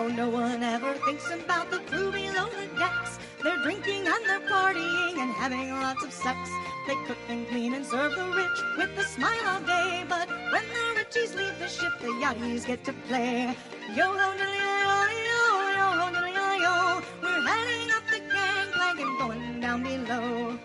Oh, no one ever thinks about the crew below the decks. They're drinking and they're partying and having lots of sex. They cook and clean and serve the rich with a smile all day. But when the richies leave the ship, the yachties get to play. Yo ho diddly yo yo yo yo yo. We're heading up the gangplank and going down below.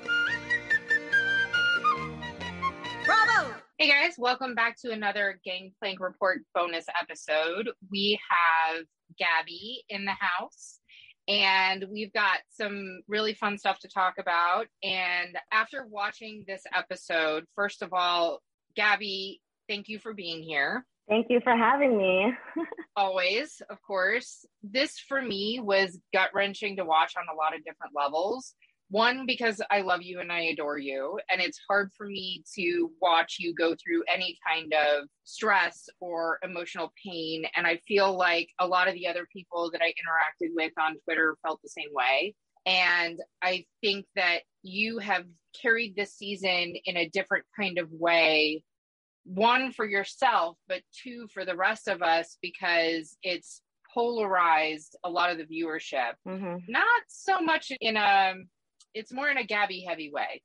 Bravo! Hey guys, welcome back to another Gangplank Report bonus episode. We have Gabby in the house and we've got some really fun stuff to talk about. And after watching this episode, first of all, Gabby, thank you for being here. Thank you for having me. Always, of course. This for me was gut wrenching to watch on a lot of different levels one because i love you and i adore you and it's hard for me to watch you go through any kind of stress or emotional pain and i feel like a lot of the other people that i interacted with on twitter felt the same way and i think that you have carried this season in a different kind of way one for yourself but two for the rest of us because it's polarized a lot of the viewership mm-hmm. not so much in a it's more in a Gabby heavy way,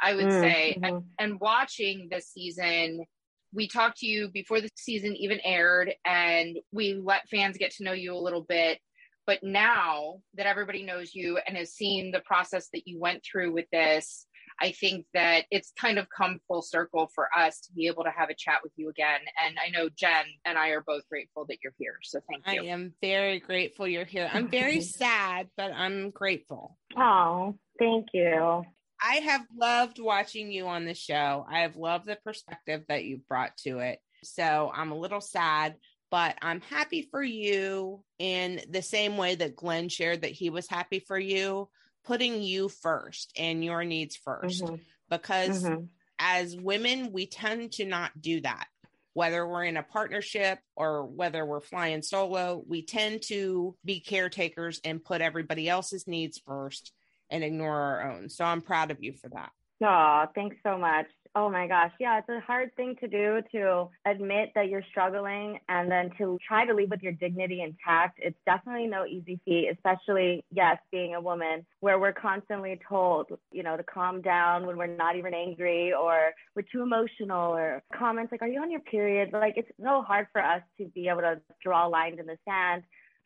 I would mm, say. Mm-hmm. And, and watching this season, we talked to you before the season even aired, and we let fans get to know you a little bit. But now that everybody knows you and has seen the process that you went through with this, I think that it's kind of come full circle for us to be able to have a chat with you again. And I know Jen and I are both grateful that you're here. So thank you. I am very grateful you're here. I'm very sad, but I'm grateful. Oh, thank you. I have loved watching you on the show. I have loved the perspective that you've brought to it. So I'm a little sad, but I'm happy for you in the same way that Glenn shared that he was happy for you putting you first and your needs 1st mm-hmm. because mm-hmm. as women we tend to not do that. Whether we're in a partnership or whether we're flying solo we tend to be caretakers and put everybody else's needs first and ignore our own. So i'm proud of you for that. Oh thanks so much Oh my gosh. Yeah, it's a hard thing to do to admit that you're struggling and then to try to leave with your dignity intact. It's definitely no easy feat, especially, yes, being a woman where we're constantly told, you know, to calm down when we're not even angry or we're too emotional or comments like, are you on your period? Like, it's so hard for us to be able to draw lines in the sand,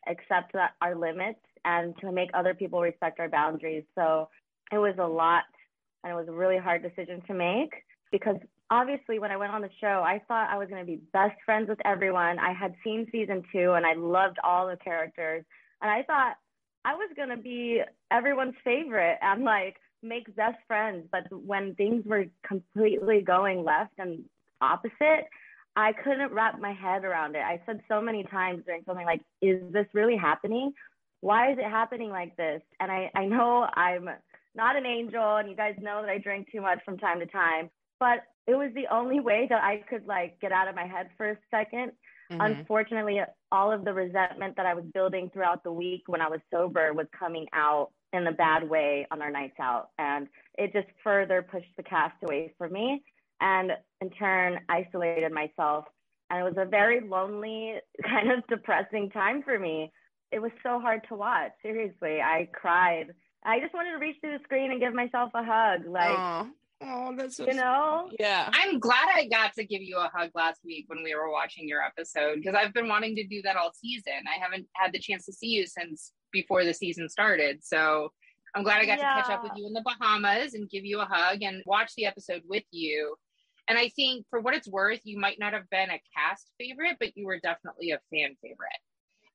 accept our limits, and to make other people respect our boundaries. So it was a lot and it was a really hard decision to make because obviously when I went on the show, I thought I was going to be best friends with everyone. I had seen season two and I loved all the characters. And I thought I was going to be everyone's favorite and like make best friends. But when things were completely going left and opposite, I couldn't wrap my head around it. I said so many times during something like, is this really happening? Why is it happening like this? And I, I know I'm not an angel and you guys know that I drink too much from time to time, but it was the only way that I could like get out of my head for a 2nd mm-hmm. Unfortunately, all of the resentment that I was building throughout the week when I was sober was coming out in a bad way on our nights out. And it just further pushed the cast away from me and in turn isolated myself. And it was a very lonely, kind of depressing time for me. It was so hard to watch. Seriously, I cried. I just wanted to reach through the screen and give myself a hug. Like, Aww Oh, that's so You know? Yeah. I'm glad I got to give you a hug last week when we were watching your episode because I've been wanting to do that all season. I haven't had the chance to see you since before the season started. So I'm glad I got to catch up with you in the Bahamas and give you a hug and watch the episode with you. And I think for what it's worth, you might not have been a cast favorite, but you were definitely a fan favorite.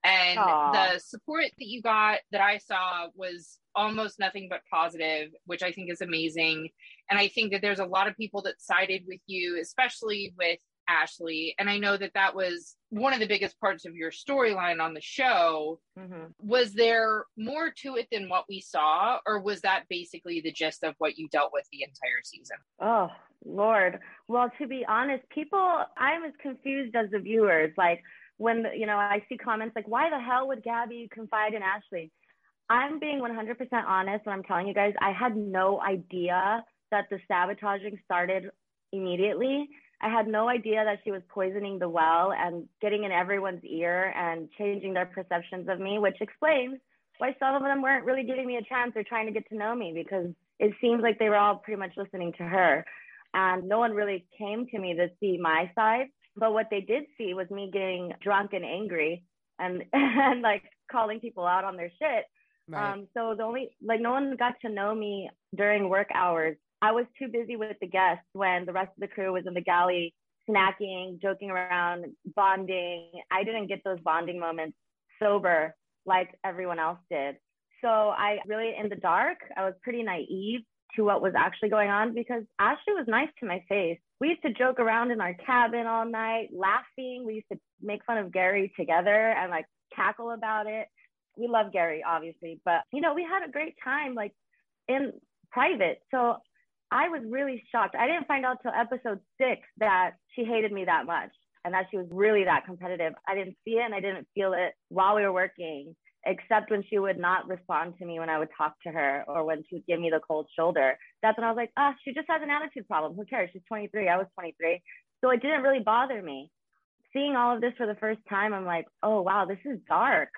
And Aw. the support that you got that I saw was almost nothing but positive, which I think is amazing. And I think that there's a lot of people that sided with you, especially with Ashley. And I know that that was one of the biggest parts of your storyline on the show. hmm Was there more to it than what we saw, or was that basically the gist of what you dealt with the entire season? Oh, Lord. Well, to be honest, people, I'm as confused as the viewers. Like, when, you know, I see comments like, why the hell would Gabby confide in Ashley? I'm being 100% honest when I'm telling you guys, I had no idea that the sabotaging started immediately. I had no idea that she was poisoning the well and getting in everyone's ear and changing their perceptions of me, which explains why some of them weren't really giving me a chance or trying to get to know me because it seems like they were all pretty much listening to her. And no one really came to me to see my side. But what they did see was me getting drunk and angry and, and like calling people out on their shit. Right. Um, so the only like no one got to know me during work hours. I was too busy with the guests when the rest of the crew was in the galley snacking, joking around, bonding. I didn't get those bonding moments sober like everyone else did. So I really in the dark, I was pretty naive to what was actually going on because Ashley was nice to my face. We used to joke around in our cabin all night, laughing. We used to make fun of Gary together and like cackle about it we love Gary, obviously, but you know, we had a great time like in private. So I was really shocked. I didn't find out till episode six that she hated me that much and that she was really that competitive. I didn't see it and I didn't feel it while we were working, except when she would not respond to me when I would talk to her or when she would give me the cold shoulder. That's when I was like, ah, she just has an attitude problem. Who cares? She's 23. I was 23. So it didn't really bother me. Seeing all of this for the first time, I'm like, oh, wow, this is dark.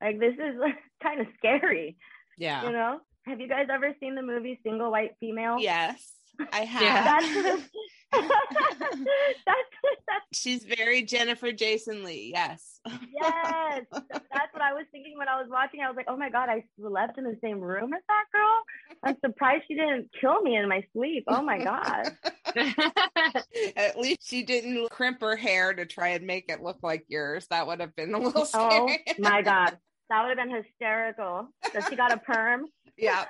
Like, this is kind of scary, yeah. you know? Have you guys ever seen the movie Single White Female? Yes, I have. Yeah. That's that's that's She's very Jennifer Jason Lee. Yes. yes. That's what I was thinking when I was watching. I was like, oh my god, I slept in the same room as that girl. I'm surprised she didn't kill me in my sleep. Oh my god. At least she didn't crimp her hair to try and make it look like yours. That would have been a little scary. Oh scary. my god. That would have been hysterical. That she got a perm. yeah.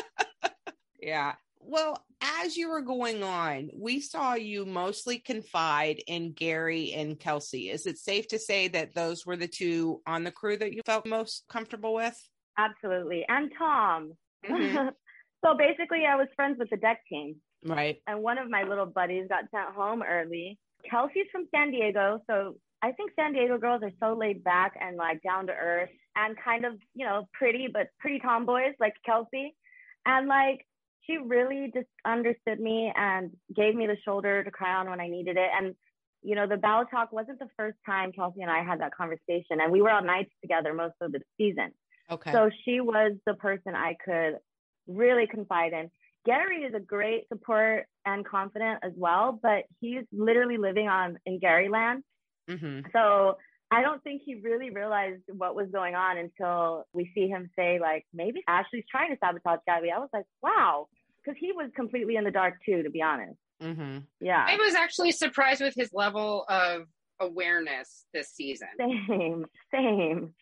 yeah. Well, as you were going on, we saw you mostly confide in Gary and Kelsey. Is it safe to say that those were the two on the crew that you felt most comfortable with? Absolutely. And Tom. Mhm. so basically I was friends with the deck team. Right. and one of my little buddies got sent home early. Kelsey's from San Diego, so I think San Diego girls are so laid back and like down to earth and kind of, you know, pretty but pretty tomboys like Kelsey. And like she really just understood me and gave me the shoulder to cry on when I needed it. And you know, the bow talk wasn't the first time Kelsey and I had that conversation, and we were on nights together most of the season. Okay. So she was the person I could really confide in. Gary is a great support and confident as well, but he's literally living on in Garyland. Hmm So I don't think he really realized what was going on until we see him say, like, maybe Ashley's trying to sabotage Gabby. I was like, wow, because he was completely in the dark too, to be honest. hmm Yeah. I was actually surprised with his level of awareness this season. Same, same.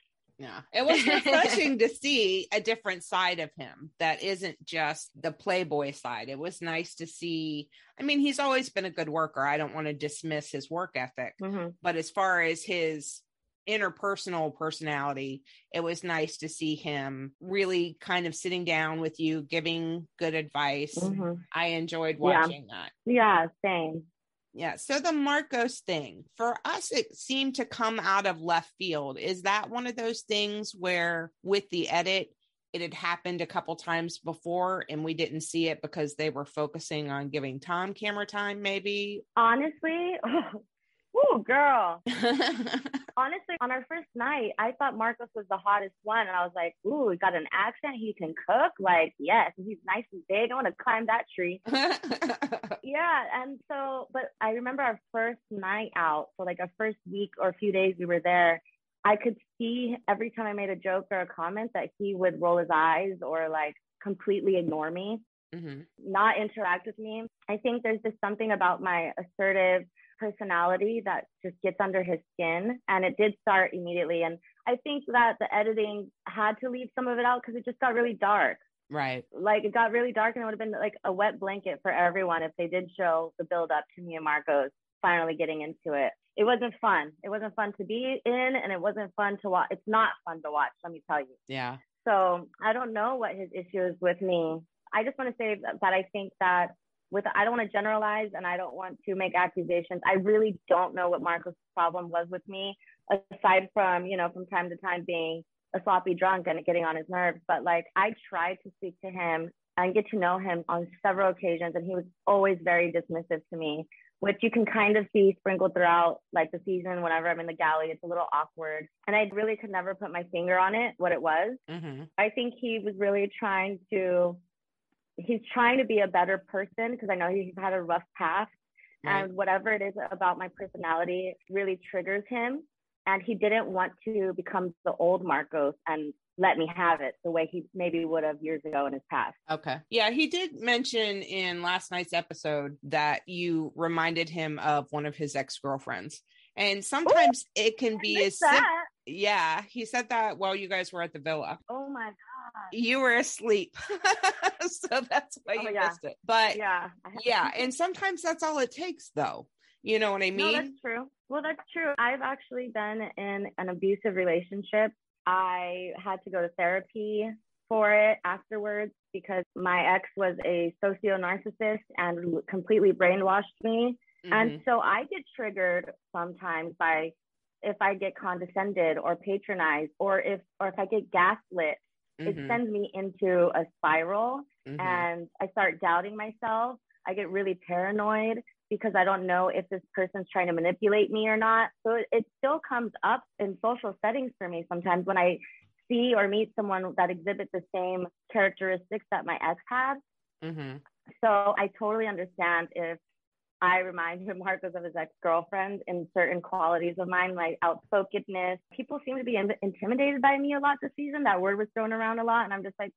Yeah. It was refreshing to see a different side of him that isn't just the playboy side. It was nice to see. I mean, he's always been a good worker. I don't want to dismiss his work ethic, hmm but as far as his interpersonal personality, it was nice to see him really kind of sitting down with you, giving good advice. hmm I enjoyed Yeah. watching that. Yeah, same. Yeah. So the Marcos thing for us, it seemed to come out of left field. Is that one of those things where with the edit, it had happened a couple times before and we didn't see it because they were focusing on giving Tom camera time, maybe? honestly, Ooh, girl. Honestly, on our first night, I thought Marcos was the hottest one. And I was like, ooh, he got an accent. He can cook. Like, yes, he's nice and big. I want to climb that tree. yeah. And so, but I remember our first night out. So, like, our first week or a few days we were there. I could see every time I made a joke or a comment that he would roll his eyes or like completely ignore me, mm-hmm. not interact with me. I think there's just something about my assertive personality that just gets under his skin. And it did start immediately. And I think that the editing had to leave some of it out because it just got really dark. Right. Like it got really dark and it would have been like a wet blanket for everyone if they did show the build up to me and Marcos finally getting into it. It wasn't fun. It wasn't fun to be in and it wasn't fun to watch. It's not fun to watch, let me tell you. Yeah. So I don't know what his issue is with me. I just want to say that, that I think that with I don't want to generalize and I don't want to make accusations. I really don't know what Marco's problem was with me, aside from, you know, from time to time being a sloppy drunk and getting on his nerves. But like I tried to speak to him and get to know him on several occasions and he was always very dismissive to me, which you can kind of see sprinkled throughout like the season whenever I'm in the galley. It's a little awkward. And I really could never put my finger on it, what it was. Mm-hmm. I think he was really trying to he's trying to be a better person because I know he's had a rough past. Right. And whatever it is about my personality really triggers him. And he didn't want to become the old Marcos and let me have it the way he maybe would have years ago in his past. Okay. Yeah, he did mention in last night's episode that you reminded him of one of his ex girlfriends. And sometimes Ooh, it can be as sim- yeah, he said that while you guys were at the villa. Oh my god. You were asleep. so that's why oh, you yeah. missed it. But yeah. Yeah, and sometimes that's all it takes though. You know what I mean? No, that's true. Well, that's true. I've actually been in an abusive relationship. I had to go to therapy for it afterwards because my ex was a socio narcissist and completely brainwashed me. Mm-hmm. And so I get triggered sometimes by if I get condescended or patronized or if or if I get gaslit, mm-hmm. it sends me into a spiral mm-hmm. and I start doubting myself. I get really paranoid because I don't know if this person's trying to manipulate me or not. So it, it still comes up in social settings for me sometimes when I see or meet someone that exhibits the same characteristics that my ex had. Mm-hmm. So I totally understand if I remind him, Marcos, of his ex girlfriend in certain qualities of mine, like outspokenness. People seem to be in- intimidated by me a lot this season. That word was thrown around a lot. And I'm just like,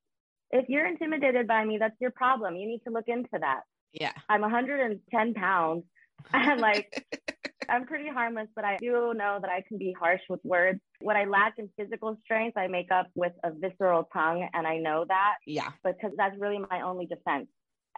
if you're intimidated by me, that's your problem. You need to look into that. Yeah. I'm 110 pounds. And like, I'm pretty harmless, but I do know that I can be harsh with words. What I lack in physical strength, I make up with a visceral tongue. And I know that. Yeah. Because that's really my only defense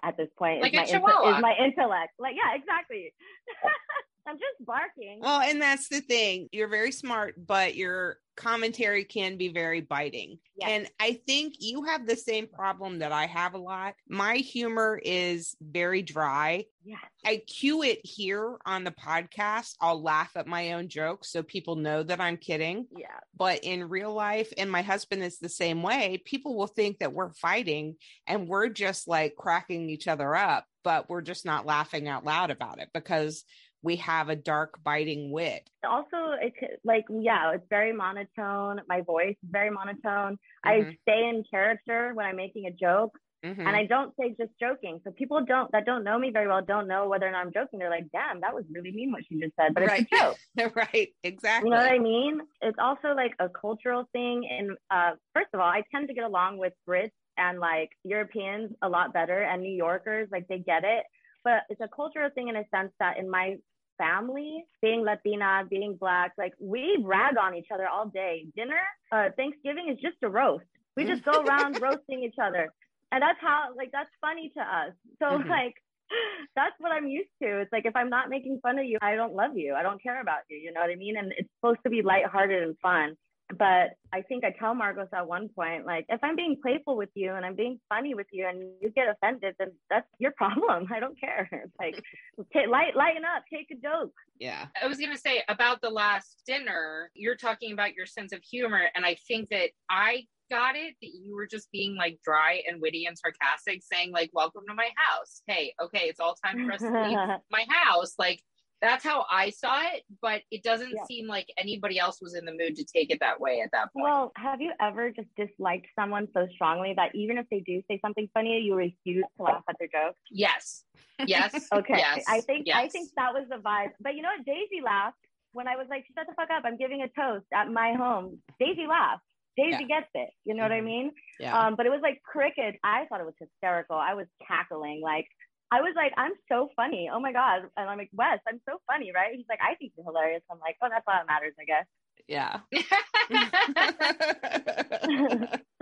at this point like is, my is my intellect. Like, yeah, exactly. I'm just barking. Well, and that's the thing. You're very smart, but your commentary can be very biting. Yes. And I think you have the same problem that I have a lot. My humor is very dry. Yes. I cue it here on the podcast. I'll laugh at my own jokes so people know that I'm kidding. Yeah. But in real life, and my husband is the same way, people will think that we're fighting and we're just like cracking each other up, but we're just not laughing out loud about it because we have a dark biting wit. Also it like yeah it's very monotone. My voice is very monotone. Mm-hmm. i stay in character when i'm making a joke mm-hmm. and i don't say just joking. So people don't that don't know me very well don't know whether or not i'm joking. They're like damn that was really mean what she just said but right. it's a joke. Right exactly you know what i mean? It's also like a cultural thing and uh first of all i tend to get along with brits and like europeans a lot better and new yorkers like they get it. But it's a cultural thing in a sense that in my family, being Latina, being Black, like we rag on each other all day. Dinner, uh, Thanksgiving is just a roast. We just go around roasting each other. And that's how, like, that's funny to us. So, mm-hmm. like, that's what I'm used to. It's like if I'm not making fun of you, I don't love you. I don't care about you. You know what I mean? And it's supposed to be lighthearted and fun. But I think I tell Marcos at one point, like, if I'm being playful with you and I'm being funny with you and you get offended, then that's your problem. I don't care. Like, t- light, lighten up, take a joke. Yeah. I was going to say about the last dinner, you're talking about your sense of humor. And I think that I got it that you were just being like dry and witty and sarcastic, saying, like, welcome to my house. Hey, okay, it's all time for us to leave my house. Like, That's how I saw it, but it doesn't Yeah. seem like anybody else was in the mood to take it that way at that point. Well, have you ever just disliked someone so strongly that even if they do say something funny, you refuse to laugh at their joke? yes. Yes. Okay. Yes. I think I think that was the vibe. But you know what? Daisy laughed when I was like, shut the fuck up. I'm giving a toast at my home. Daisy laughed. Daisy Yeah. gets it. You know what I Mhm. mean? Yeah. Um, but it was like cricket. I thought it was hysterical. I was cackling. Like I was like, I'm so funny. Oh my God. And I'm like, Wes, I'm so funny, right? He's like, I think you're hilarious. I'm like, oh, that's all that matters, I guess. yeah.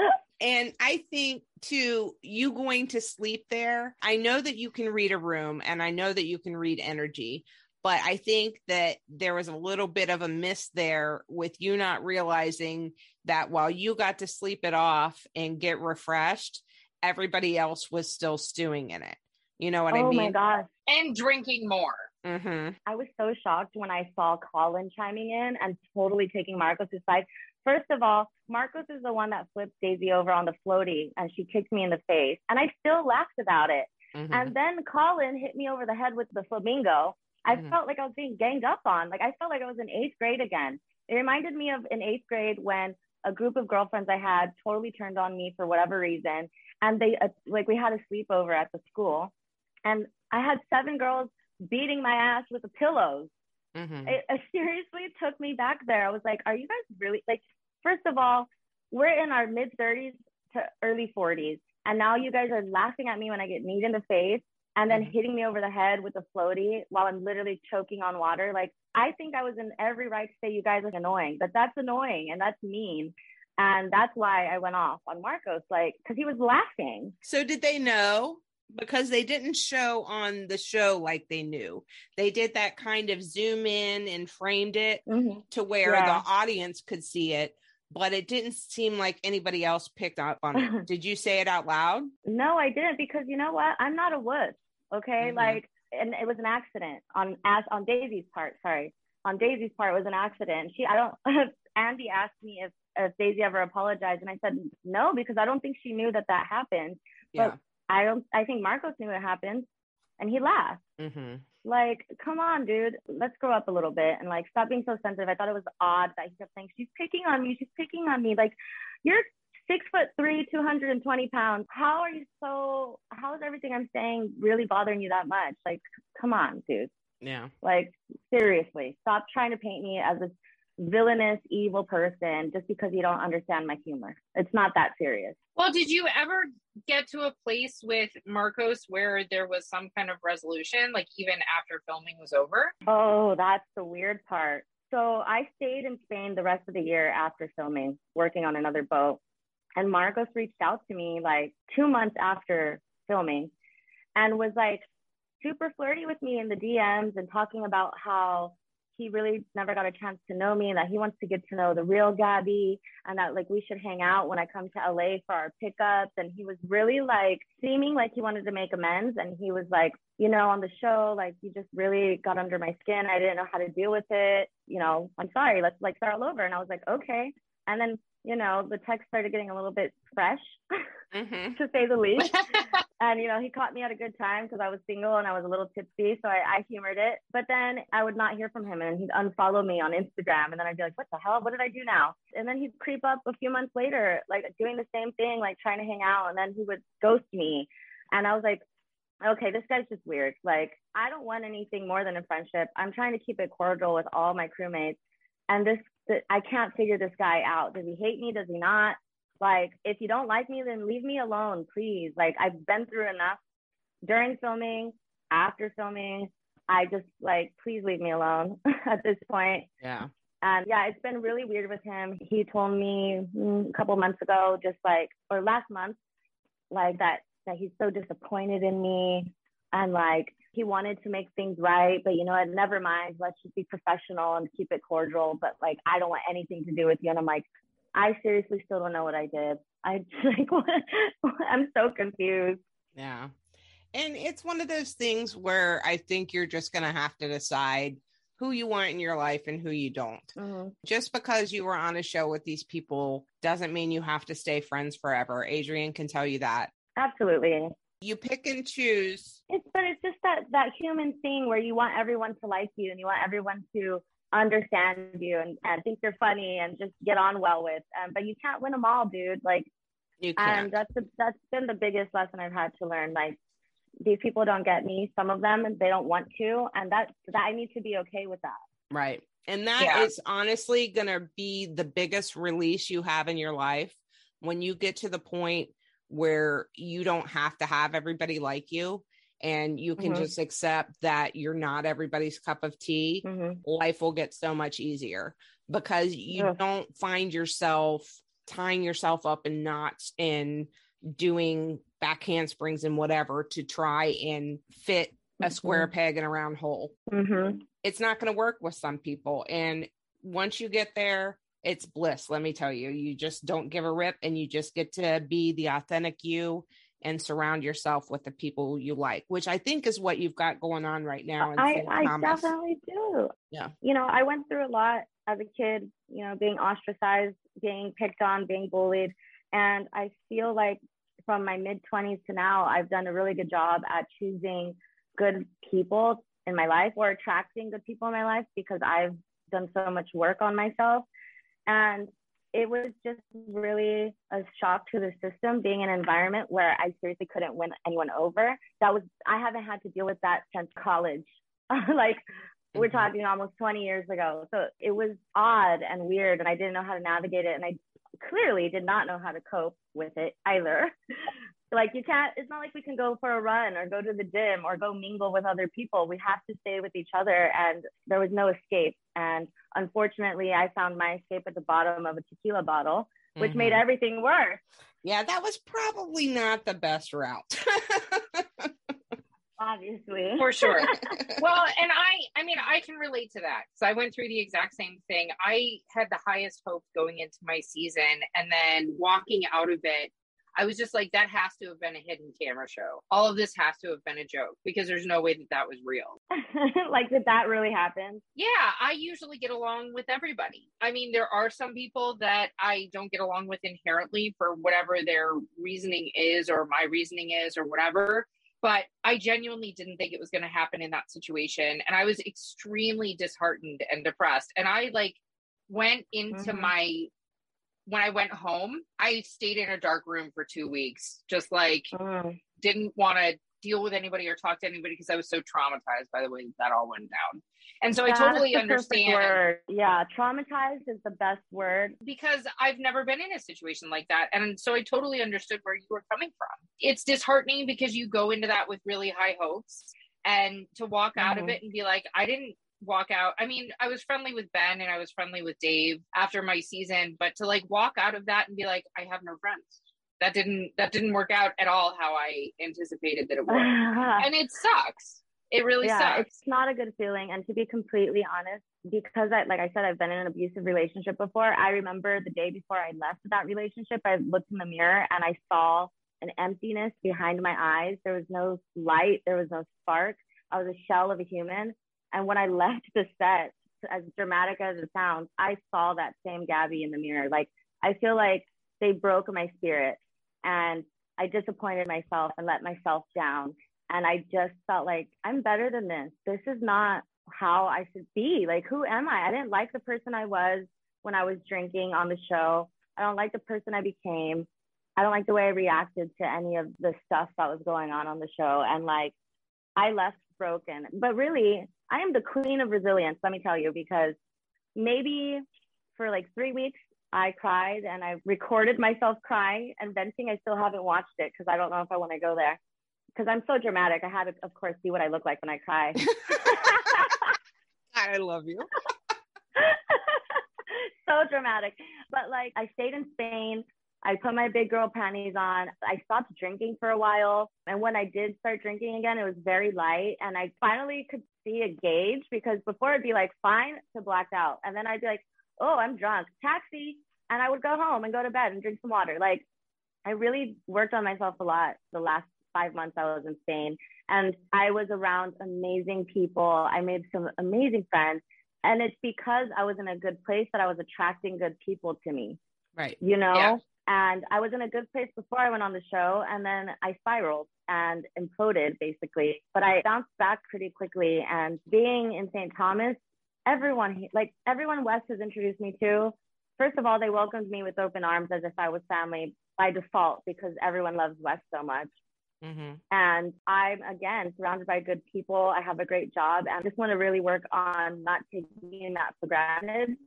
and I think too, you going to sleep there, I know that you can read a room and I know that you can read energy, but I think that there was a little bit of a miss there with you not realizing that while you got to sleep it off and get refreshed, everybody else was still stewing in it. You know what oh I mean? Oh my gosh. and drinking more. Mm-hmm. I was so shocked when I saw Colin chiming in and totally taking Marcos' side. First of all, Marcos is the one that flipped Daisy over on the floaty and she kicked me in the face. And I still laughed about it. mm-hmm. And then Colin hit me over the head with the flamingo. I Mhm. felt like I was being ganged up on. Like I felt like I was in eighth grade again. It reminded me of in eighth grade when a group of girlfriends I had totally turned on me for whatever reason. And they, uh, like, we had a sleepover at the school. And I had seven girls beating my ass with the pillows Mm-hmm. it, it seriously took me back there. I was like, are you guys really like? First of all, we're in our mid 30s to early 40s, and now you guys are laughing at me when I get kneed in the face and then Mhm. hitting me over the head with a floaty while I'm literally choking on water. Like, I think I was in every right to say you guys are annoying, but that's annoying and that's mean. And that's why I went off on Marcos, like, because he was laughing. So did they know? Because they didn't show on the show like they knew. They did that kind of zoom in and framed it to where Yeah. the audience could see it, but it didn't seem like anybody else picked up on it. did you say it out loud? No, I didn't because you know what? I'm not a wuss. Okay, Mhm. like, and it was an accident on as on Daisy's part. Sorry, on Daisy's part it was an accident. She, I don't. Andy asked me if if Daisy ever apologized, and I said no because I don't think she knew that that happened. Yeah. I don't. I think Marcos knew it happened, and he laughed. hmm Like, come on, dude. Let's grow up a little bit and like stop being so sensitive. I thought it was odd that he kept saying, She's picking on me, she's picking on me. Like, you're six foot three, 220 pounds. How are you so how is everything I'm saying really bothering you that much? Like, come on, dude. Yeah. Like, seriously, stop trying to paint me as a villainous, evil person just because you don't understand my humor. It's not that serious. Well, did you ever get to a place with Marcos where there was some kind of resolution, like even after filming was over? Oh, that's the weird part. So I stayed in Spain the rest of the year after filming, working on another boat. And Marcos reached out to me like two months after filming and was like super flirty with me in the DMs and talking about how he really never got a chance to know me and that he wants to get to know the real Gabby and that like we should hang out when I come to LA for our pickups. And he was really like seeming like he wanted to make amends. And he was like, you know, on the show, like you just really got under my skin. I didn't know how to deal with it. You know, I'm sorry, let's like start all over. And I was like, okay. And then, you know, the text started getting a little bit fresh, hmm to say the least. And you know, he caught me at a good time because I was single and I was a little tipsy, so I, I humored it. But then I would not hear from him, and he'd unfollow me on Instagram, and then I'd be like, "What the hell? What did I do now?" And then he'd creep up a few months later, like doing the same thing, like trying to hang out, and then he would ghost me, and I was like, "Okay, this guy's just weird. Like, I don't want anything more than a friendship. I'm trying to keep it cordial with all my crewmates, and this, th- I can't figure this guy out. Does he hate me? Does he not?" Like, if you don't like me, then leave me alone, please. Like, I've been through enough during filming, after filming. I just like, please leave me alone at this point. Yeah. And yeah, it's been really weird with him. He told me mm, a couple months ago, just like, or last month, like that, that he's so disappointed in me and like he wanted to make things right, but you know what? Never mind. Let's just be professional and keep it cordial. But like, I don't want anything to do with you. And I'm like, I seriously still don't know what I did. I like, I'm so confused. Yeah. And it's one of those things where I think you're just going to have to decide who you want in your life and who you don't. Mhm. Just because you were on a show with these people doesn't mean you have to stay friends forever. Adrian can tell you that. Absolutely. You pick and choose. It's but it's just that that human thing where you want everyone to like you and you want everyone to understand you and, and think you're funny and just get on well with. Um, but you can't win them all, dude. Like, you can't. and that's the, that's been the biggest lesson I've had to learn. Like, these people don't get me. Some of them and they don't want to, and that that I need to be okay with that. Right. And that Yeah. is honestly going to be the biggest release you have in your life when you get to the point where you don't have to have everybody like you and you can Mhm. just accept that you're not everybody's cup of tea. Mhm. Life will get so much easier because you Yeah. don't find yourself tying yourself up in knots and doing back handsprings and whatever to try and fit a square peg in a round hole Mhm. it's not going to work with some people. And once you get there, it's bliss. Let me tell you, you just don't give a rip and you just get to be the authentic you and surround yourself with the people you like, which I think is what you've got going on right now. In I. I definitely do. Yeah. You know, I went through a lot as a kid, you know, being ostracized, being picked on, being bullied. And I feel like from my mid 20s to now, I've done a really good job at choosing good people in my life or attracting good people in my life because I've done so much work on myself. And it was just really a shock to the system being in an environment where I seriously couldn't win anyone over. That was, I haven't had to deal with that since college. like, we're Mhm. talking almost 20 years ago. So it was odd and weird, and I didn't know how to navigate it. And I clearly did not know how to cope with it either. like, you can't, it's not like we can go for a run or go to the gym or go mingle with other people. We have to stay with each other, and there was no escape. And unfortunately, I found my escape at the bottom of a tequila bottle, which made Mhm. everything worse. yeah, that was probably not the best route. Obviously, for sure. well, and I, I mean, I can relate to that. So I went through the exact same thing. I had the highest hope going into my season, and then walking out of it, I was just like, that has to have been a hidden camera show. All of this has to have been a joke because there's no way that that was real. like, did that really happen? Yeah, I usually get along with everybody. I mean, there are some people that I don't get along with inherently for whatever their reasoning is or my reasoning is or whatever. But I genuinely didn't think it was going to happen in that situation. And I was extremely disheartened and depressed. And I like went into Mhm. my, when I went home, I stayed in a dark room for two weeks, just like Mm. didn't want to deal with anybody or talk to anybody because I was so traumatized by the way that all went down. And so I totally understand. Yeah, traumatized is the best word. because I've never been in a situation like that. And so I totally understood where you were coming from. It's disheartening because you go into that with really high hopes and to walk out of Mhm. it and be like, I didn't walk out. I mean, I was friendly with Ben and I was friendly with Dave after my season, but to like walk out of that and be like, I have no friends. That didn't that didn't work out at all how I anticipated that it would. and it sucks. It really yeah, sucks. it's not a good feeling. And to be completely honest, because I, like I said, I've been in an abusive relationship before. I remember the day before I left that relationship, I looked in the mirror and I saw an emptiness behind my eyes. There was no light. There was no spark. I was a shell of a human. And when I left the set, as dramatic as it sounds, I saw that same Gabby in the mirror. Like I feel like they broke my spirit and I disappointed myself and let myself down. And I just felt like I'm better than this. This is not how I should be. Like, who am I? I didn't like the person I was when I was drinking on the show. I don't like the person I became. I don't like the way I reacted to any of the stuff that was going on on the show. And like, I left broken. But really, I am the queen of resilience, let me tell you, because maybe for like three weeks, I cried and I recorded myself crying and venting. I still haven't watched it because I don't know if I want to go there because I'm so dramatic. I had to, of course, see what I look like when I cry. I love you. so dramatic. But like, I stayed in Spain. I put my big girl panties on. I stopped drinking for a while. And when I did start drinking again, it was very light. And I finally could see a gauge because before it'd be like fine to blacked out. And then I'd be like, oh, I'm drunk, taxi. And I would go home and go to bed and drink some water. Like, I really worked on myself a lot the last five months I was in Spain. And I was around amazing people. I made some amazing friends. And it's because I was in a good place that I was attracting good people to me, Right. you know? Yeah. And I was in a good place before I went on the show, and then I spiraled and imploded basically. But I bounced back pretty quickly. And being in St. Thomas, everyone, like everyone Wes has introduced me to, first of all, they welcomed me with open arms as if I was family by default because everyone loves Wes so much. Mm-hmm. And I'm again surrounded by good people. I have a great job and I just want to really work on not taking that for granted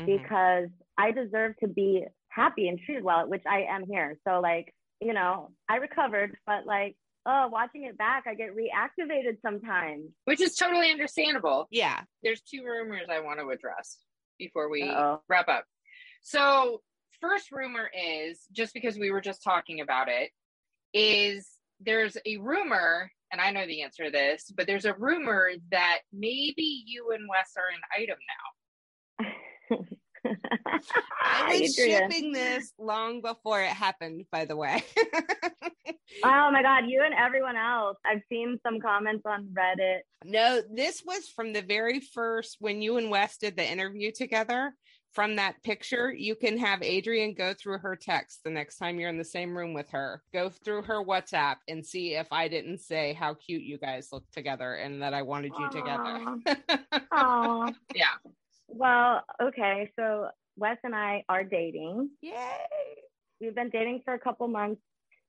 mm-hmm. because I deserve to be happy and treated well, which I am here. So, like, you know, I recovered, but like, oh, watching it back, I get reactivated sometimes. Which is totally understandable. Yeah. There's two rumors I want to address before we Uh-oh. wrap up. So, first rumor is just because we were just talking about it, is there's a rumor, and I know the answer to this, but there's a rumor that maybe you and Wes are an item now. I was shipping this long before it happened, by the way. oh my God, you and everyone else. I've seen some comments on Reddit. No, this was from the very first when you and Wes did the interview together from that picture, you can have Adrian go through her text the next time you're in the same room with her. Go through her WhatsApp and see if I didn't say how cute you guys look together and that I wanted you Aww. together. Aww. Yeah. Well, okay. So Wes and I are dating. Yay. We've been dating for a couple months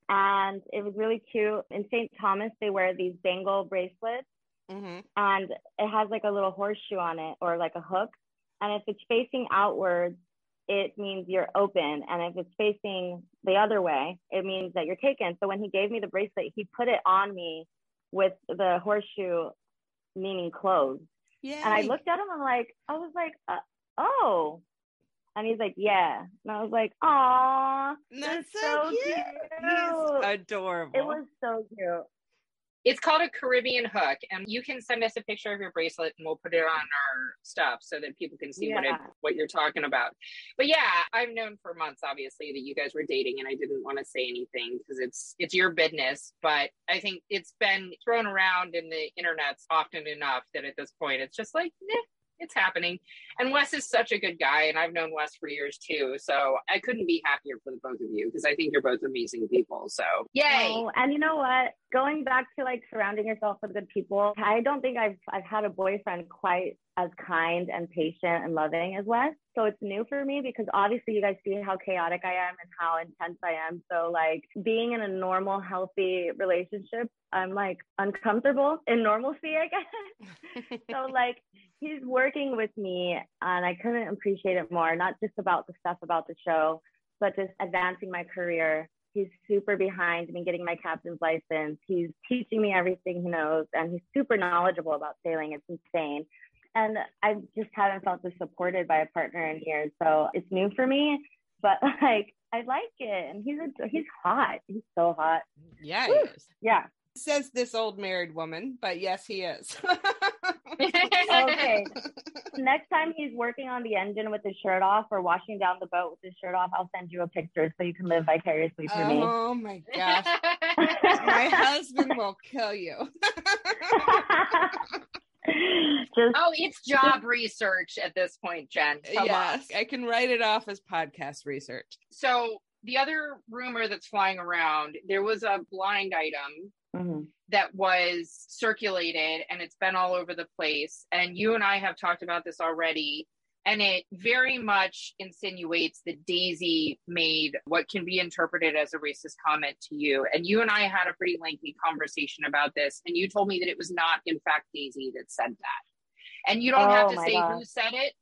and it was really cute. In St. Thomas, they wear these bangle bracelets. Mm-hmm. And it has like a little horseshoe on it or like a hook and if it's facing outwards, it means you're open. And if it's facing the other way, it means that you're taken. So when he gave me the bracelet, he put it on me with the horseshoe, meaning closed. Yeah. And I looked at him. I'm like, I was like, uh, oh. And he's like, yeah. And I was like, aw. That's so, so cute. cute. He's adorable. It was so cute. It's called a Caribbean hook, and you can send us a picture of your bracelet, and we'll put it on our stuff so that people can see yeah. what it, what you're talking about. But yeah, I've known for months, obviously, that you guys were dating, and I didn't want to say anything because it's it's your business. But I think it's been thrown around in the internet often enough that at this point, it's just like, eh, it's happening. And Wes is such a good guy, and I've known Wes for years too. So I couldn't be happier for the both of you because I think you're both amazing people. So yay! Oh, and you know what? Going back to like surrounding yourself with good people, I don't think I've I've had a boyfriend quite as kind and patient and loving as Wes. So it's new for me because obviously you guys see how chaotic I am and how intense I am. So like being in a normal, healthy relationship, I'm like uncomfortable in normalcy, I guess. so like he's working with me and I couldn't appreciate it more, not just about the stuff about the show, but just advancing my career. He's super behind me getting my captain's license. He's teaching me everything he knows and he's super knowledgeable about sailing. It's insane. And I just haven't felt this supported by a partner in years. So it's new for me, but like I like it. And he's a, he's hot. He's so hot. Yeah, he is. Yeah. Says this old married woman, but yes, he is. okay. Next time he's working on the engine with his shirt off or washing down the boat with his shirt off, I'll send you a picture so you can live vicariously through me. Oh my gosh. my husband will kill you. Just, oh, it's job just, research at this point, Jen. Come yes, on. I can write it off as podcast research. So the other rumor that's flying around, there was a blind item mm-hmm. that was circulated and it's been all over the place. And you and I have talked about this already. And it very much insinuates that Daisy made what can be interpreted as a racist comment to you. And you and I had a pretty lengthy conversation about this. And you told me that it was not, in fact, Daisy that said that. And you don't oh, have to say God. who said it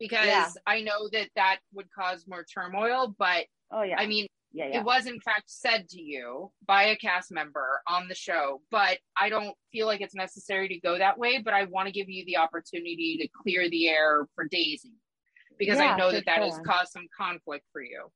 because yeah. I know that that would cause more turmoil. But oh, yeah. I mean, yeah, yeah. It was in fact said to you by a cast member on the show, but I don't feel like it's necessary to go that way. But I want to give you the opportunity to clear the air for Daisy because yeah, I know that that sure. has caused some conflict for you.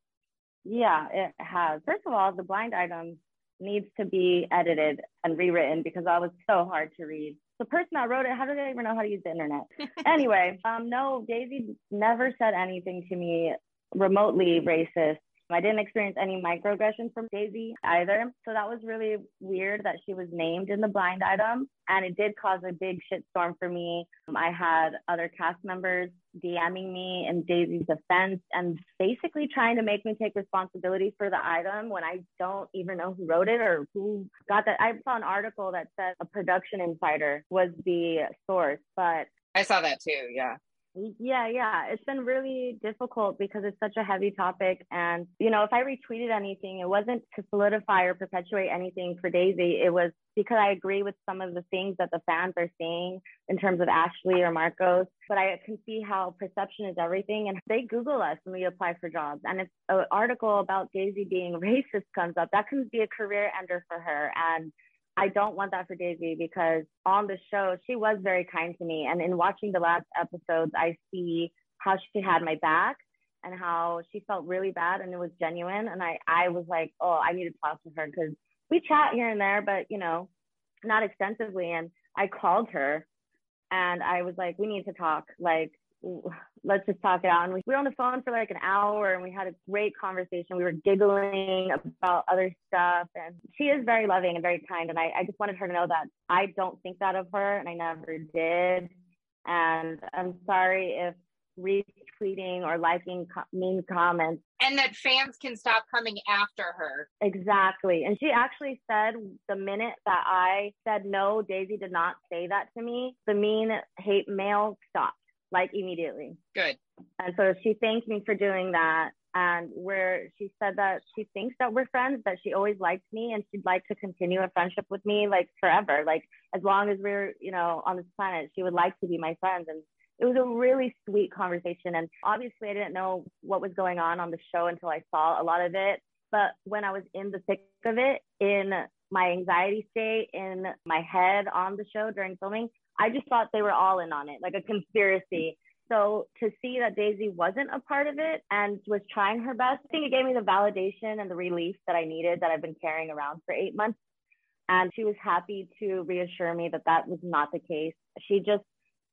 Yeah, it has. First of all, the blind item needs to be edited and rewritten because that was so hard to read. The person that wrote it, how did they even know how to use the internet? anyway, um, no, Daisy never said anything to me remotely racist I didn't experience any microaggressions from Daisy either. So that was really weird that she was named in the blind item. And it did cause a big shitstorm for me. Um, I had other cast members DMing me in Daisy's defense and basically trying to make me take responsibility for the item when I don't even know who wrote it or who got that. I saw an article that said a production insider was the source, but I saw that too. Yeah. Yeah, yeah. It's been really difficult because it's such a heavy topic. And, you know, if I retweeted anything, it wasn't to solidify or perpetuate anything for Daisy. It was because I agree with some of the things that the fans are saying in terms of Ashley or Marcos. But I can see how perception is everything. And they Google us when we apply for jobs. And if an article about Daisy being racist comes up, that can be a career ender for her. And I don't want that for Daisy because on the show, she was very kind to me. And in watching the last episodes, I see how she had my back and how she felt really bad and it was genuine. And I, I was like, oh, I need to talk to her because we chat here and there, but you know, not extensively. And I called her and I was like, we need to talk. Like, let's just talk it out. And we were on the phone for like an hour and we had a great conversation. We were giggling about other stuff. And she is very loving and very kind. And I, I just wanted her to know that I don't think that of her and I never did. And I'm sorry if retweeting or liking co- mean comments. And that fans can stop coming after her. Exactly. And she actually said the minute that I said no, Daisy did not say that to me, the mean hate mail stopped like immediately. Good. And so she thanked me for doing that. And where she said that she thinks that we're friends, that she always liked me and she'd like to continue a friendship with me like forever. Like as long as we're, you know, on this planet, she would like to be my friend. And it was a really sweet conversation. And obviously I didn't know what was going on on the show until I saw a lot of it. But when I was in the thick of it, in my anxiety state, in my head on the show during filming, I just thought they were all in on it, like a conspiracy. So to see that Daisy wasn't a part of it and was trying her best, I think it gave me the validation and the relief that I needed that I've been carrying around for eight months. And she was happy to reassure me that that was not the case. She just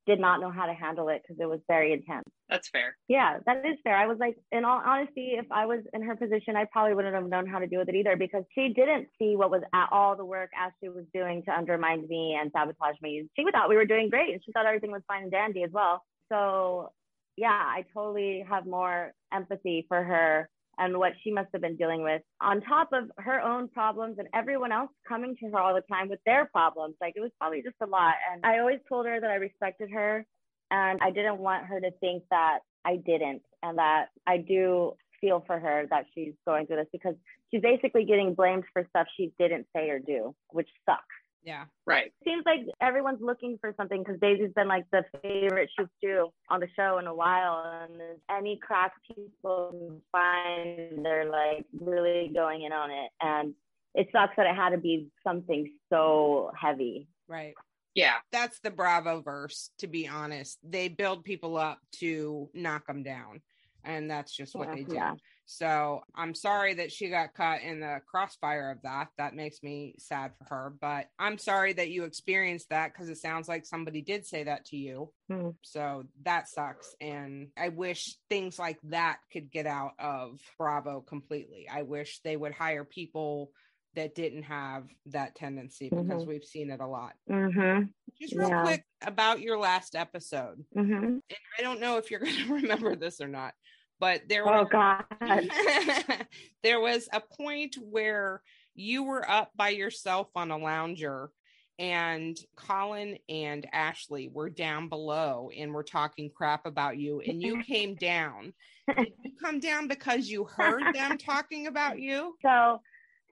did not know how to handle it because it was very intense. That's fair. Yeah, that is fair. I was like, in all honesty, if I was in her position, I probably wouldn't have known how to deal with it either because she didn't see what was at all the work Ashley was doing to undermine me and sabotage me. She thought we were doing great and she thought everything was fine and dandy as well. So, yeah, I totally have more empathy for her and what she must have been dealing with on top of her own problems and everyone else coming to her all the time with their problems. Like it was probably just a lot. And I always told her that I respected her and I didn't want her to think that I didn't and that I do feel for her that she's going through this because she's basically getting blamed for stuff she didn't say or do, which sucks. Yeah. Right. Seems like everyone's looking for something because Daisy's been like the favorite chief stew on the show in a while. And any crack people find, they're like really going in on it. And it sucks that it had to be something so heavy. Right. Yeah. That's the Bravo verse, to be honest. They build people up to knock them down. And that's just what Yeah, they do. yeah. So I'm sorry that she got caught in the crossfire of that. That makes me sad for her. But I'm sorry that you experienced that because it sounds like somebody did say that to you. Hmm. So that sucks. And I wish things like that could get out of Bravo completely. I wish they would hire people that didn't have that tendency because Mhm. we've seen it a lot. Mm-hmm. Just real Yeah. quick about your last episode. Mm-hmm. And I don't know if you're going to remember this or not, but there Oh was God. there was a point where you were up by yourself on a lounger and Colin and Ashley were down below and were talking crap about you and you came down. Did you come down because you heard them talking about you? So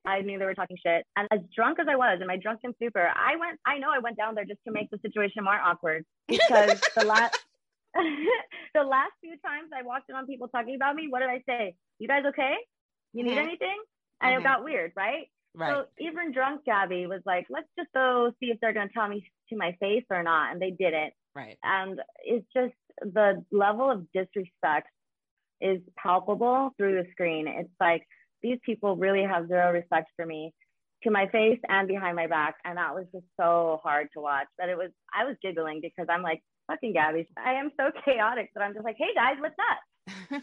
I knew they were talking shit. And as drunk as I was in my drunken stupor, I went, I know I went down there just to make the situation more awkward because the last, the last few times I walked in on people talking about me, what did I say? You guys okay? You need Mhm. anything? And Mhm. it got weird, right? Right. So even drunk Gabby was like, let's just go see if they're going to tell me to my face or not. And they didn't. right. And it's just the level of disrespect is palpable through the screen. It's like these people really have zero respect for me to my face and behind my back. And that was just so hard to watch. But it was, I was giggling because I'm like, fucking Gabby. I am so chaotic that I'm just like, hey guys, what's up?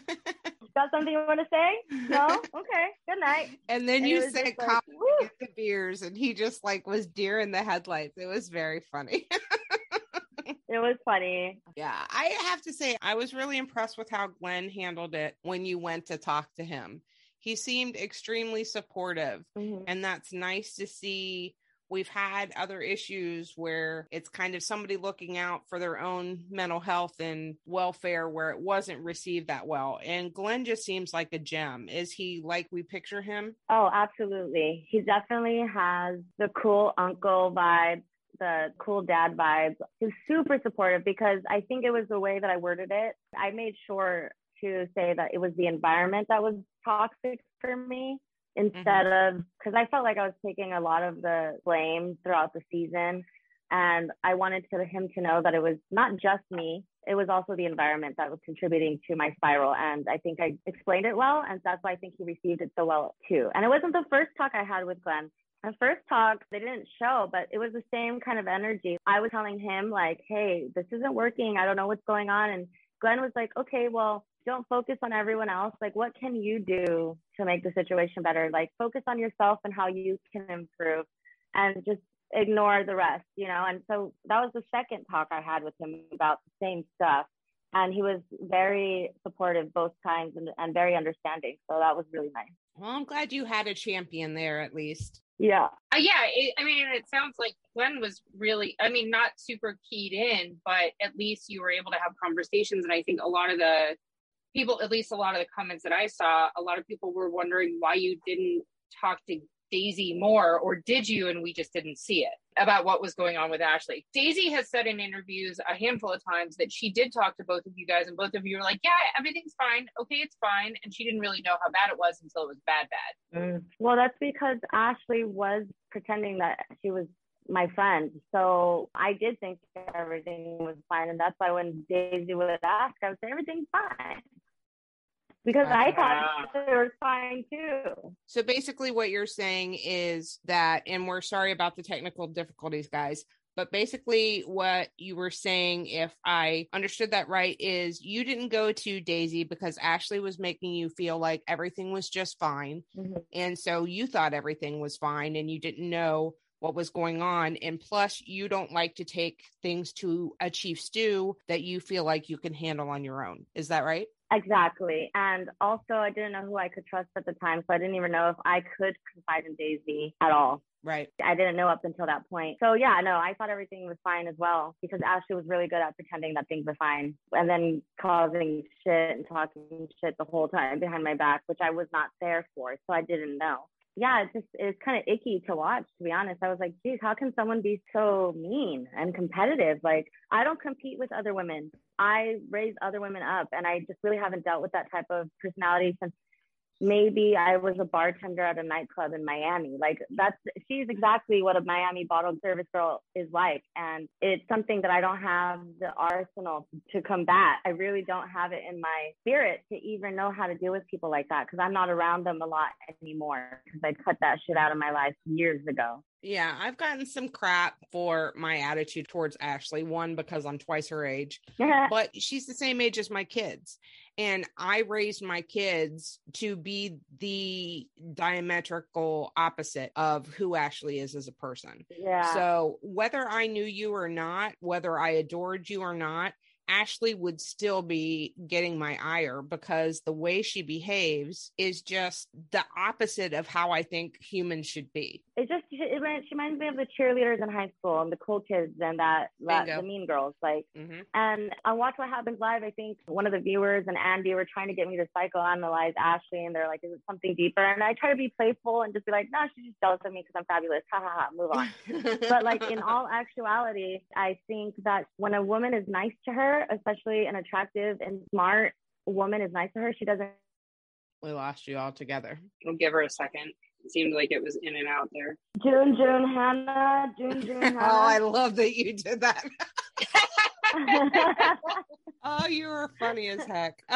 Got something you want to say? No? Okay. Good night. and then And you said like, get the beers and he just like was deer in the headlights. It was very funny. it was funny. Yeah, I have to say, I was really impressed with how Glenn handled it when you went to talk to him. He seemed extremely supportive, Mhm. and that's nice to see. We've had other issues where it's kind of somebody looking out for their own mental health and welfare where it wasn't received that well. And Glenn just seems like a gem. Is he like we picture him? Oh, absolutely. He definitely has the cool uncle vibe, the cool dad vibe. He's super supportive because I think it was the way that I worded it. I made sure to say that it was the environment that was toxic for me instead mm-hmm. of because I felt like I was taking a lot of the blame throughout the season. And I wanted to him to know that it was not just me, it was also the environment that was contributing to my spiral. And I think I explained it well. And that's why I think he received it so well too. And it wasn't the first talk I had with Glenn. The first talk, they didn't show, but it was the same kind of energy. I was telling him, like, hey, this isn't working. I don't know what's going on. And Glenn was like, okay, well, don't focus on everyone else. Like, what can you do to make the situation better? Like, focus on yourself and how you can improve and just ignore the rest, you know? And so that was the second talk I had with him about the same stuff. And he was very supportive both times and, and very understanding. So that was really nice. Well, I'm glad you had a champion there at least. Yeah. Uh, yeah, it, I mean, it sounds like Glenn was really, I mean, not super keyed in, but at least you were able to have conversations. And I think a lot of the people, at least a lot of the comments that I saw, a lot of people were wondering why you didn't talk to Daisy more, or did you? And we just didn't see it about what was going on with Ashley. Daisy has said in interviews a handful of times that she did talk to both of you guys, and both of you were like, Yeah, everything's fine. Okay, it's fine. And she didn't really know how bad it was until it was bad, bad. Mm. Well, that's because Ashley was pretending that she was my friend. So I did think everything was fine. And that's why when Daisy would ask, I would say, everything's fine. Because I thought they were fine too. So basically, what you're saying is that, and we're sorry about the technical difficulties, guys. But basically, what you were saying, if I understood that right, is you didn't go to Daisy because Ashley was making you feel like everything was just fine. Mhm. And so you thought everything was fine and you didn't know what was going on. And plus, you don't like to take things to a chief stew that you feel like you can handle on your own. Is that right? Exactly. And also, I didn't know who I could trust at the time. So I didn't even know if I could confide in Daisy at all. Right. I didn't know up until that point. So yeah, no, I thought everything was fine as well because Ashley was really good at pretending that things were fine and then causing shit and talking shit the whole time behind my back, which I was not there for. So I didn't know. Yeah, it's just it's kind of icky to watch, to be honest. I was like, geez, how can someone be so mean and competitive? Like, I don't compete with other women. I raise other women up, and I just really haven't dealt with that type of personality since maybe I was a bartender at a nightclub in Miami. Like that's she's exactly what a Miami bottled service girl is like. And it's something that I don't have the arsenal to combat. I really don't have it in my spirit to even know how to deal with people like that because I'm not around them a lot anymore because I cut that shit out of my life years ago. Yeah, I've gotten some crap for my attitude towards Ashley. One, because I'm twice her age, but she's the same age as my kids. And I raised my kids to be the diametrical opposite of who Ashley is as a person. yeah. So, whether I knew you or not, whether I adored you or not, Ashley would still be getting my ire because the way she behaves is just the opposite of how I think humans should be. it just it, reminds- she reminds me of the cheerleaders in high school and the cool kids and that, that the mean girls like hmm and on watch what happens live. I think one of the viewers and andy were trying to get me to psychoanalyze ashley and they're like is it something deeper? And i try to be playful and just be like no she's just jealous of me because i'm fabulous. Ha ha ha move on. But like in all actuality i think that when a woman is nice to her especially an attractive and smart woman is nice to her she doesn't we lost you all together. We'll give her a second. It seemed like it was in and out there. june june hannah june june hannah Oh, I love that you did that. oh, you were funny as heck.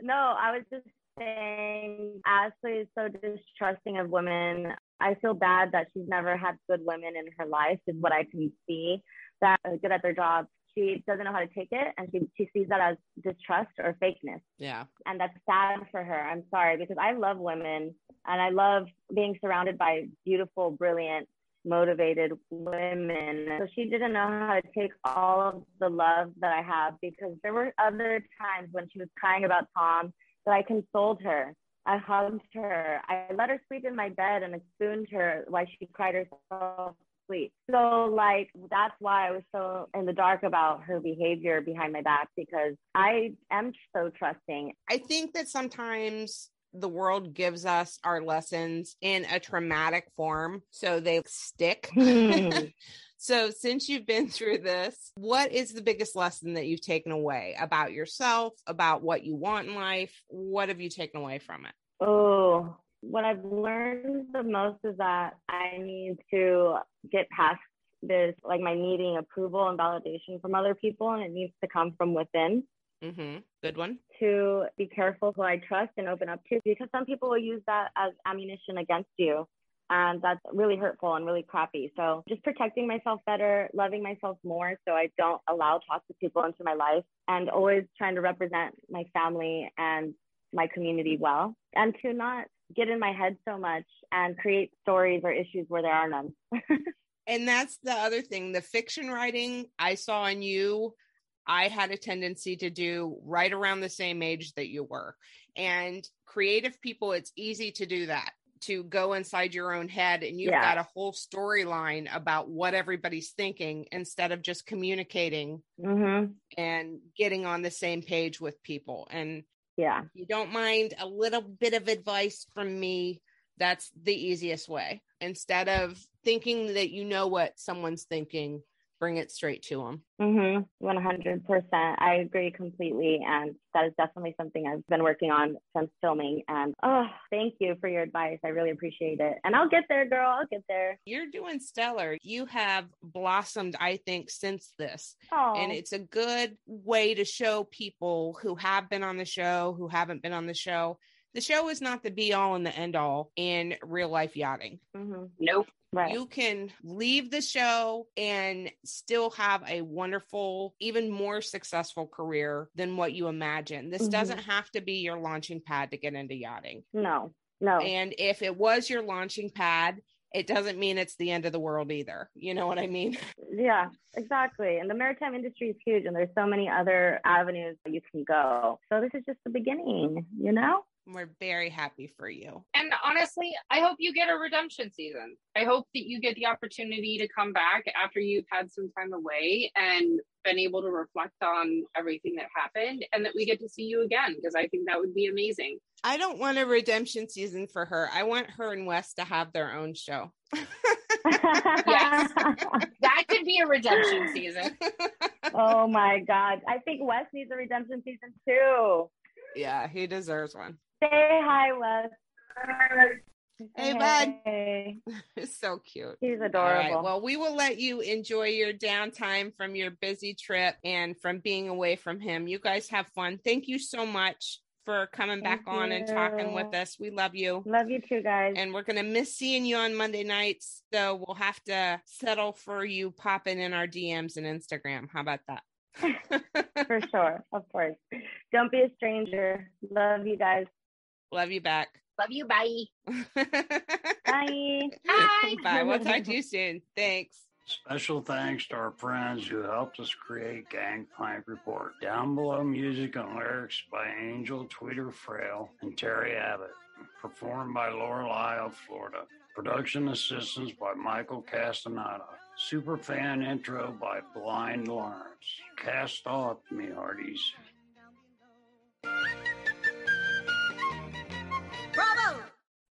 No, I was just saying Ashley is so distrusting of women. I feel bad that she's never had good women in her life, is what I can see that are good at their job. She doesn't know how to take it and she, she sees that as distrust or fakeness. yeah. And that's sad for her. I'm sorry because I love women and I love being surrounded by beautiful, brilliant, motivated women. So she didn't know how to take all of the love that I have because there were other times when she was crying about Tom that I consoled her. I hugged her. I let her sleep in my bed and I spooned her while she cried herself sleep. So like that's why I was so in the dark about her behavior behind my back because I am so trusting. I think that sometimes the world gives us our lessons in a traumatic form so they stick. so since you've been through this, what is the biggest lesson that you've taken away about yourself, about what you want in life? What have you taken away from it? Oh, what I've learned the most is that I need to get past this, like my needing approval and validation from other people, and it needs to come from within. Mm-hmm. Good one. To be careful who I trust and open up to, because some people will use that as ammunition against you. And that's really hurtful and really crappy. So just protecting myself better, loving myself more so I don't allow toxic people into my life, and always trying to represent my family and my community well, and to not get in my head so much and create stories or issues where there are none. and that's the other thing the fiction writing I saw in you. I had a tendency to do right around the same age that you were. And creative people, it's easy to do that to go inside your own head and you've yeah. got a whole storyline about what everybody's thinking instead of just communicating mm-hmm. and getting on the same page with people. And yeah. You don't mind a little bit of advice from me. That's the easiest way. Instead of thinking that you know what someone's thinking, bring it straight to them. Mm-hmm. 100%. I agree completely. And that is definitely something I've been working on since filming. And oh, thank you for your advice. I really appreciate it. And I'll get there, girl. I'll get there. You're doing stellar. You have blossomed, I think, since this. Oh. And it's a good way to show people who have been on the show, who haven't been on the show. The show is not the be all and the end all in real life yachting. Mm-hmm. Nope. Right. You can leave the show and still have a wonderful, even more successful career than what you imagine. This mm-hmm. doesn't have to be your launching pad to get into yachting. No, no. And if it was your launching pad, it doesn't mean it's the end of the world either. You know what I mean? Yeah, exactly. And the maritime industry is huge, and there's so many other avenues that you can go. So this is just the beginning, you know? We're very happy for you. And honestly, I hope you get a redemption season. I hope that you get the opportunity to come back after you've had some time away and been able to reflect on everything that happened and that we get to see you again because I think that would be amazing. I don't want a redemption season for her. I want her and Wes to have their own show. yes. That could be a redemption season. oh my God. I think Wes needs a redemption season too. Yeah, he deserves one. Say hi, Wes. Hey, bud. It's so cute. He's adorable. Well, we will let you enjoy your downtime from your busy trip and from being away from him. You guys have fun. Thank you so much for coming Thank back on and talking with us. We love you. Love you too, guys. And we're going to miss seeing you on Monday nights. So we'll have to settle for you popping in our DMs and Instagram. How about that? for sure. Of course. Don't be a stranger. Love you guys. Love you back. Love you. Bye. bye. Bye. Bye. We'll talk to you soon. Thanks. Special thanks to our friends who helped us create Gangplank Report. Down below, music and lyrics by Angel Tweeter Frail and Terry Abbott, performed by Lorelei of Florida. Production assistance by Michael Castaneda. Superfan intro by Blind Lawrence. Cast off, me hearties.